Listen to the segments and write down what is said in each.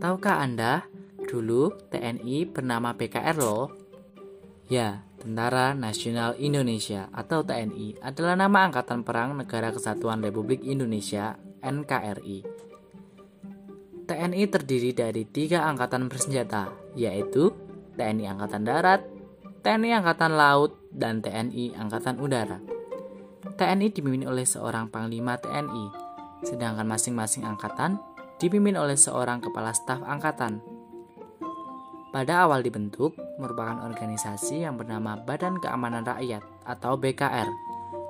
Tahukah Anda, dulu TNI bernama PKR loh. Ya, Tentara Nasional Indonesia atau TNI adalah nama Angkatan Perang Negara Kesatuan Republik Indonesia NKRI. TNI terdiri dari tiga angkatan bersenjata, yaitu TNI Angkatan Darat, TNI Angkatan Laut, dan TNI Angkatan Udara. TNI dipimpin oleh seorang Panglima TNI, sedangkan masing-masing angkatan dipimpin oleh seorang Kepala Staf Angkatan pada awal dibentuk merupakan organisasi yang bernama Badan Keamanan Rakyat atau BKR.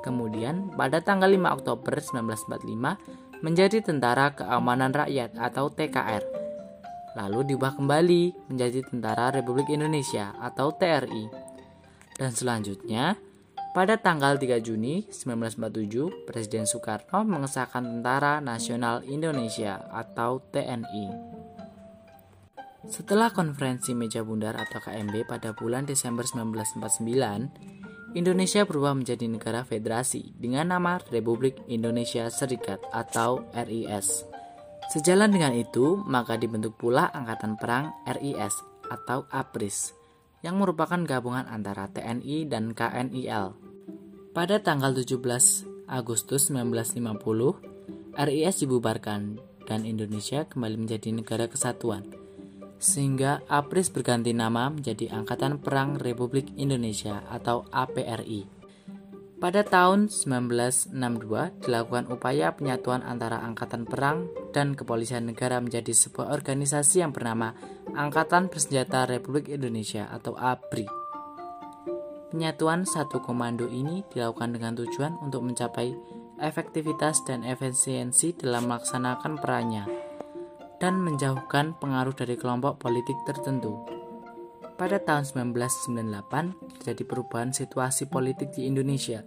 Kemudian pada tanggal 5 Oktober 1945 menjadi Tentara Keamanan Rakyat atau TKR. Lalu diubah kembali menjadi Tentara Republik Indonesia atau TRI. Dan selanjutnya pada tanggal 3 Juni 1947, Presiden Soekarno mengesahkan Tentara Nasional Indonesia atau TNI. Setelah konferensi meja bundar atau KMB pada bulan Desember 1949, Indonesia berubah menjadi negara federasi dengan nama Republik Indonesia Serikat atau RIS. Sejalan dengan itu, maka dibentuk pula Angkatan Perang RIS atau APRIS yang merupakan gabungan antara TNI dan KNIL. Pada tanggal 17 Agustus 1950, RIS dibubarkan dan Indonesia kembali menjadi negara kesatuan sehingga APRIS berganti nama menjadi Angkatan Perang Republik Indonesia atau APRI. Pada tahun 1962 dilakukan upaya penyatuan antara Angkatan Perang dan Kepolisian Negara menjadi sebuah organisasi yang bernama Angkatan Bersenjata Republik Indonesia atau ABRI. Penyatuan satu komando ini dilakukan dengan tujuan untuk mencapai efektivitas dan efisiensi dalam melaksanakan perannya dan menjauhkan pengaruh dari kelompok politik tertentu. Pada tahun 1998 terjadi perubahan situasi politik di Indonesia.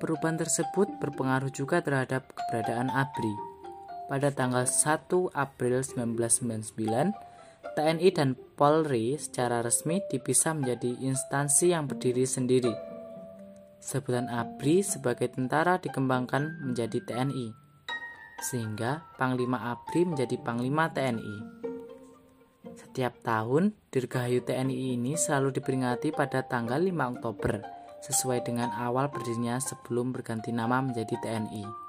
Perubahan tersebut berpengaruh juga terhadap keberadaan ABRI. Pada tanggal 1 April 1999, TNI dan Polri secara resmi dipisah menjadi instansi yang berdiri sendiri. Sebutan ABRI sebagai tentara dikembangkan menjadi TNI sehingga Panglima ABRI menjadi Panglima TNI. Setiap tahun, Dirgahayu TNI ini selalu diperingati pada tanggal 5 Oktober, sesuai dengan awal berdirinya sebelum berganti nama menjadi TNI.